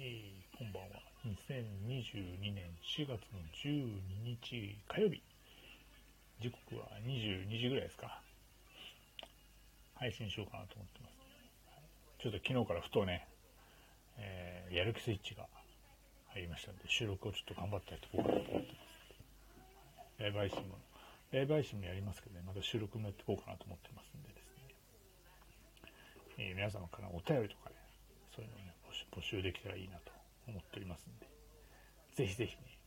えー、こんばんは。2022年4月の12日火曜日。時刻は22時ぐらいですか。配信しようかなと思ってます。ちょっと昨日からふとね、えー、やる気スイッチが入りましたんで、収録をちょっと頑張ってやっていこうかなと思ってます。ライブ配信も、ライブ配信もやりますけどね、また収録もやっていこうかなと思ってますんでですね。えー、皆様からお便りとかね、そういうのをね、募集できたらいいなと思っておりますんで、ぜひぜひね、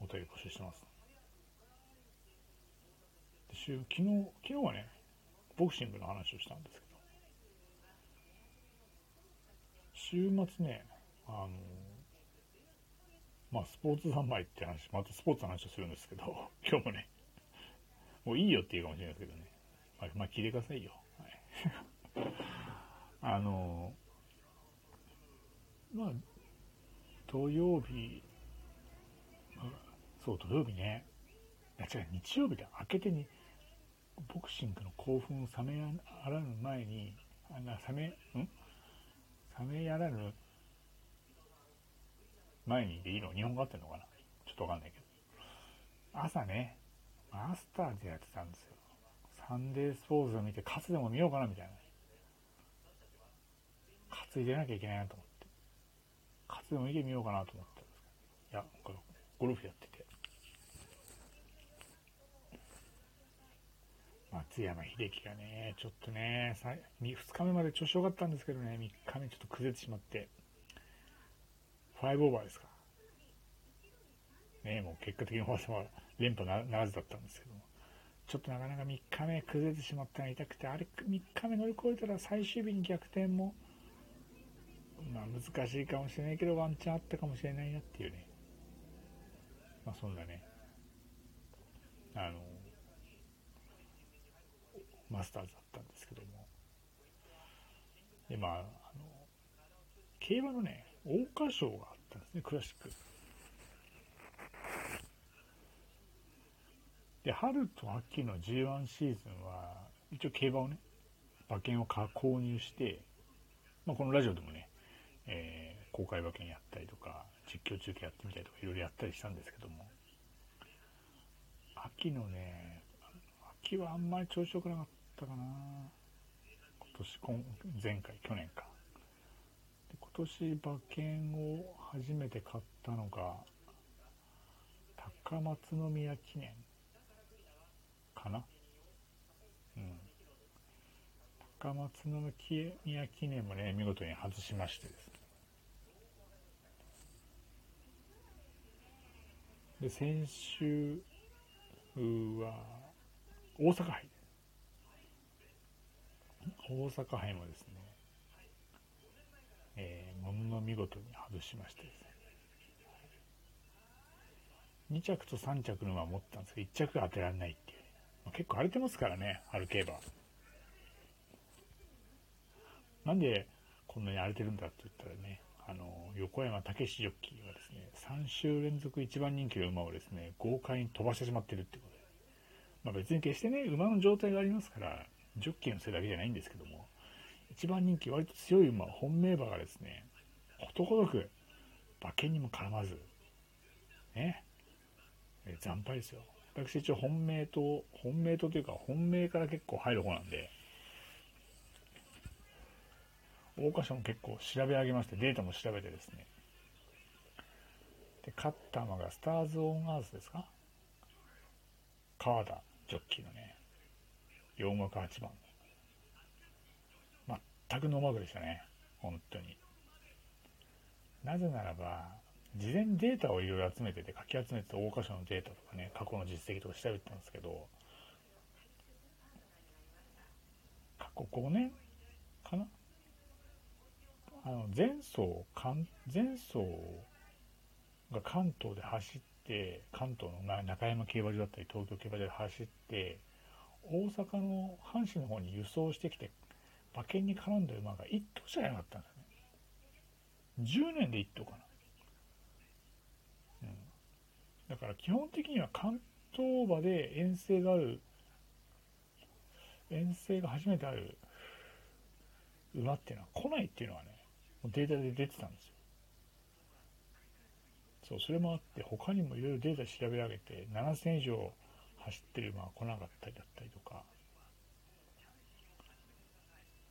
お便り募集してます。で昨日、昨日はね、ボクシングの話をしたんですけど、週末ね、あの、まあ、スポーツ三昧って話、またスポーツの話をするんですけど、今日もね、もういいよって言うかもしれないですけどね、まあ、まあ、聞いてくださいよ。はい。あの、まあ、土曜日、そう、土曜日ね。違う、日曜日だ。明けてに、ボクシングの興奮を冷めやらぬ前に、あな、冷め、ん？冷めやらぬ前にでいいの？日本語合ってんのかな？ちょっとわかんないけど。朝ね、マスターズやってたんですよ。サンデースポーツを見て、勝つでも見ようかなみたいな。担いでなきゃいけないなと思って。活動見てみようかなと思ったんです、いや、ゴルフやってて。松山英樹がね、ちょっとね、2日目まで調子良かったんですけどね、3日目ちょっと崩れてしまって、5オーバーですか。ねもう結果的にフォーは連覇ならずだったんですけども、ちょっとなかなか3日目崩れてしまったのが痛くて、あれ3日目乗り越えたら最終日に逆転もまあ難しいかもしれないけどワンチャンあったかもしれないなっていうね。まあそんなね、あの、マスターズだったんですけども。で、まあ、あの、競馬のね、桜花賞があったんですね、クラシック。で、春と秋の G1 シーズンは、一応競馬をね、馬券を購入して、まあ、このラジオでもね、えー、公開馬券やったりとか、実況中継やってみたりとか、いろいろやったりしたんですけども、秋のね、秋はあんまり調子良くなかったかな。今年、今前回、去年か。で今年馬券を初めて買ったのが、高松宮記念かな。うん。高松宮記念もね、見事に外しましてですね。で、先週は、大阪杯。大阪杯もですね、えー、ものの見事に外しましてですね。2着と3着の馬持ったんですけど、1着が当てられないっていう、まあ、結構荒れてますからね、歩けば。なんでこんなに荒れてるんだって言ったらね、あの、横山武史ジョッキーはですね、3週連続一番人気の馬をですね、豪快に飛ばしてしまってるってことで。まあ別に決してね、馬の状態がありますから、ジョッキーのせいだけじゃないんですけども、一番人気割と強い馬、本命馬がですね、ことごとく馬券にも絡まず、ね、え惨敗ですよ。私一応本命と、本命とというか本命から結構入る方なんで、桜花賞も結構調べ上げまして、データも調べてですね。で、勝った馬がスターズ・オン・アースですか？川田ジョッキーのね、4枠8番。全くノーマークでしたね。本当に。なぜならば、事前データをいろいろ集めてて、かき集めてた桜花賞のデータとかね、過去の実績とか調べてたんですけど、過去5年かな？あの前走前走が関東で走って関東の中山競馬場だったり東京競馬場で走って大阪の阪神の方に輸送してきて馬券に絡んだ馬が1頭しかいなかったんですよね。10年で1頭かな、うん、だから基本的には関東馬で遠征がある遠征が初めてある馬っていうのは来ないっていうのはねデータで出てたんですよ。そう、それもあって、他にもいろいろデータ調べ上げて、7000以上走ってる馬が来なかったりだったりとか、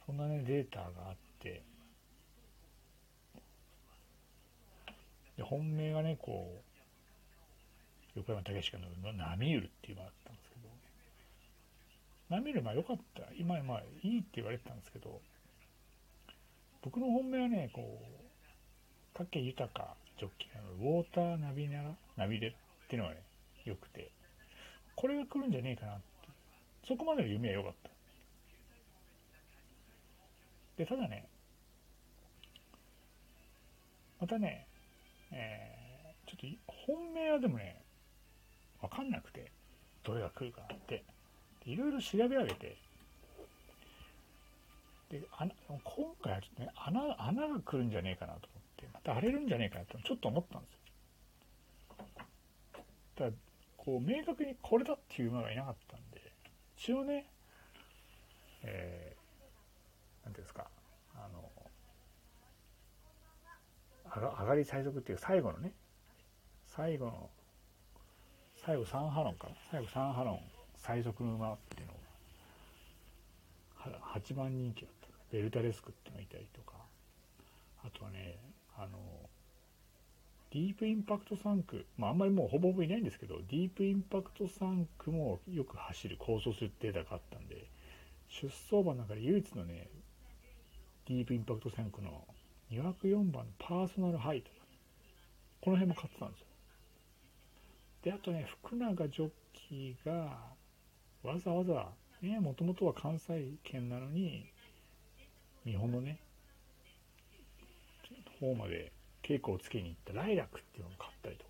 そんなね、データがあって、で、本命がね、こう、横山武史が乗るのはナミールっていう馬だったんですけど、ナミールまあ良かった。今、まあいいって言われてたんですけど、僕の本命はね、こう、武豊ジョッキーのウォーターナビネラ、ナビレラっていうのがね、良くて、これが来るんじゃねえかなって。そこまでの夢は良かった。で、ただね、またね、えー、ちょっと本命はでもね、わかんなくて、どれが来るかなって、いろいろ調べ上げて、で、穴今回はちょっとね、穴、穴が来るんじゃねえかなと思って、また荒れるんじゃねえかなとちょっと思ったんですよ。だ、こう、明確にこれだっていう馬がいなかったんで、一応ね、えー、なんていうんですか、あの、上がり最速っていう最後のね、最後の、最後3ハロンかな、最後3ハロン最速の馬っていうのが、8番人気だった。ベルタレスクってのがいたりとか、あとはね、あの、ディープインパクト3区、まああんまりもうほぼほぼいないんですけど、ディープインパクト3区もよく走る、構想するデータがあったんで、出走馬の中で唯一のね、ディープインパクト3区の2枠4番のパーソナルハイとか、この辺も買ってたんですよ。で、あとね、福永ジョッキーが、わざわざ、ね、もともとは関西圏なのに、日本のね、方まで稽古をつけに行ったライラックっていうのを買ったりとか、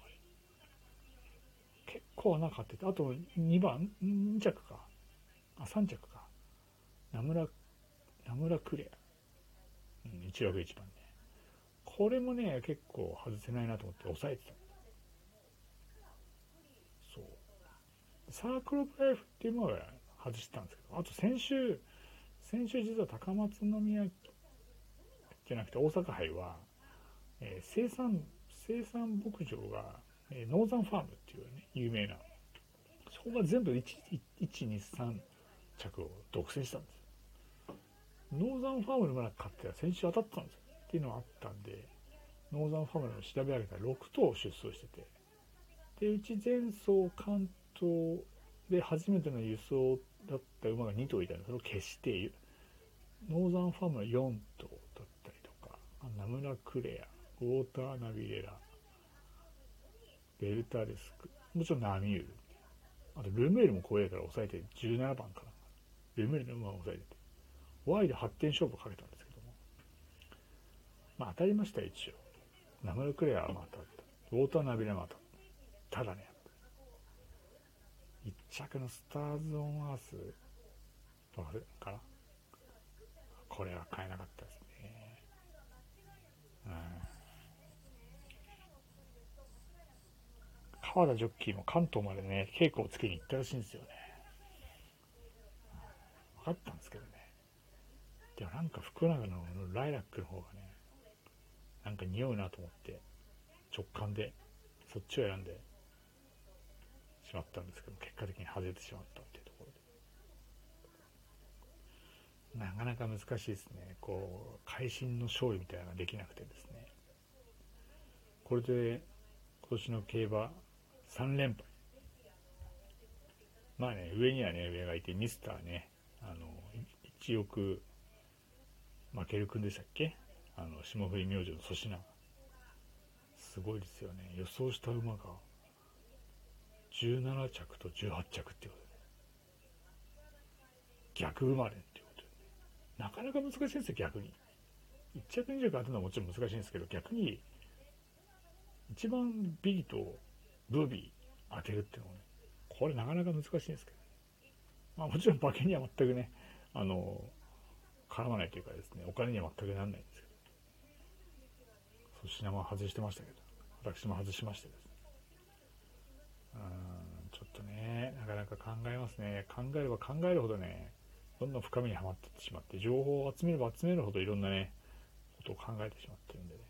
結構穴買ってて、あと2番、2着か。あ、3着か。名村、名村クレア。うん、1枠1番ね。これもね、結構外せないなと思って抑えてた。そう。サークルオブライフっていうのは外してたんですけど、あと先週、先週実は高松宮じゃなくて大阪杯は、えー、生産、生産牧場が、えー、ノーザンファームっていうね、有名な、そこが全部123着を独占したんです。ノーザンファームの馬買っては先週当たったんですよ。っていうのがあったんで、ノーザンファームの調べ上げたら6頭出走してて、で、うち前走関東で初めての輸送だった馬が2頭いた、それを消して、ノーザンファームは4頭だったりとか、ナムラクレア、ウォーターナビレラ、ベルタレスク、もちろんナミュール。あと、ルメールも怖いから抑えて17番から。ルメールの馬を抑えてて。ワイで発展勝負かけたんですけども。まあ当たりました一応。ナムラクレアはまたった。ウォーターナビレラはまた。ただね、一着のスターズ・オン・アース、わかるかなこれは買えなかったですね。うん。川田ジョッキーも関東までね、稽古をつけに行ったらしいんですよね。分かったんですけどね。でもなんか福永のライラックの方がね、なんか匂うなと思って、直感で、そっちを選んで、しまったんですけど結果的に外れてしまったっていうところで。なかなか難しいですね。こう会心の勝利みたいなのができなくてですね。これで今年の競馬3連敗まあね上にはね上がいてミスターねあの1億負けるくんでしたっけ？あの霜降り明星の粗品。すごいですよね。予想した馬が17着と18着っていうことで、逆生まれっていうことで、なかなか難しいんですよ、逆に。1着2着当てるのはもちろん難しいんですけど、逆に、一番ビリとブービー当てるっていうのはね、これなかなか難しいんですけど、まあもちろん馬券には全くね、あの、絡まないというかですね、お金には全くならないんですけど、粗品も外してましたけど、私も外しましてですね、うん、ちょっとね、なかなか考えますね。考えれば考えるほどね、どんどん深みにはまっていってしまって、情報を集めれば集めるほどいろんなね、ことを考えてしまってるんでね、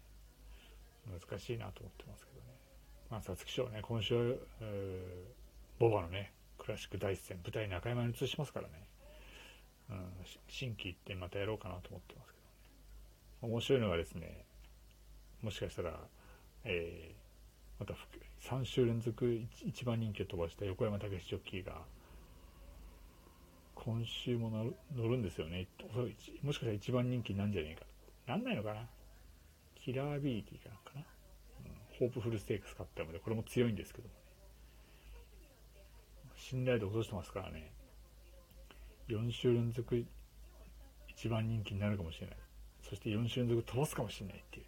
難しいなと思ってますけどね。まあ、皐月賞ね、今週、ボバのね、クラシック第一戦、舞台中山に移しますからね、うん、新規行ってまたやろうかなと思ってますけど、ね、面白いのがですね、もしかしたら、えー、また3週連続1番人気を飛ばした横山武史ジョッキーが、今週も乗るんですよね。もしかしたら1番人気なんじゃねえか。なんないのかなキラーアビリティかなんかな、うん、ホープフルステークス買ったので、これも強いんですけどもね。信頼度落としてますからね。4週連続1番人気になるかもしれない。そして4週連続飛ばすかもしれないっていう。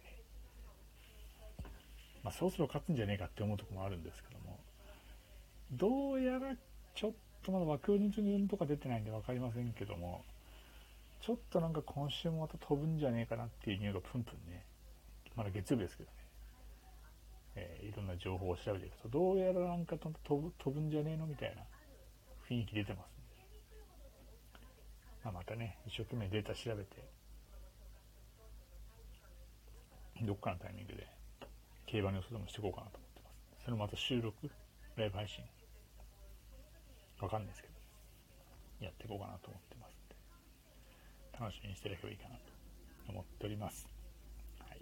まあ、そろそろ勝つんじゃねえかって思うとこもあるんですけども、どうやらちょっとまだ枠日分とか出てないんで分かりませんけども、ちょっとなんか今週もまた飛ぶんじゃねえかなっていう匂いがプンプンね、まだ月曜日ですけどね、えー、いろんな情報を調べていくと、どうやらなんか飛ぶ飛ぶんじゃねえのみたいな雰囲気出てますんで、まあ、またね、一生懸命データ調べて、どっかのタイミングで競馬の予想でもしていこうかなと思ってます。それまた収録、ライブ配信、わかんないですけど、やっていこうかなと思ってますんで、楽しみにしていただければいいかなと思っております。はい。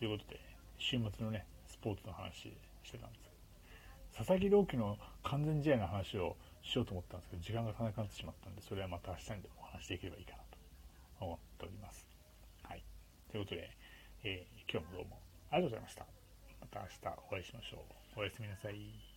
ということで、週末のね、スポーツの話してたんですけど、佐々木朗希の完全試合の話をしようと思ったんですけど、時間が足らなくなってしまったんで、それはまた明日にでもお話しできればいいかなと思っております。はい。ということで、えー、今日もどうもありがとうございました。また明日お会いしましょう。おやすみなさい。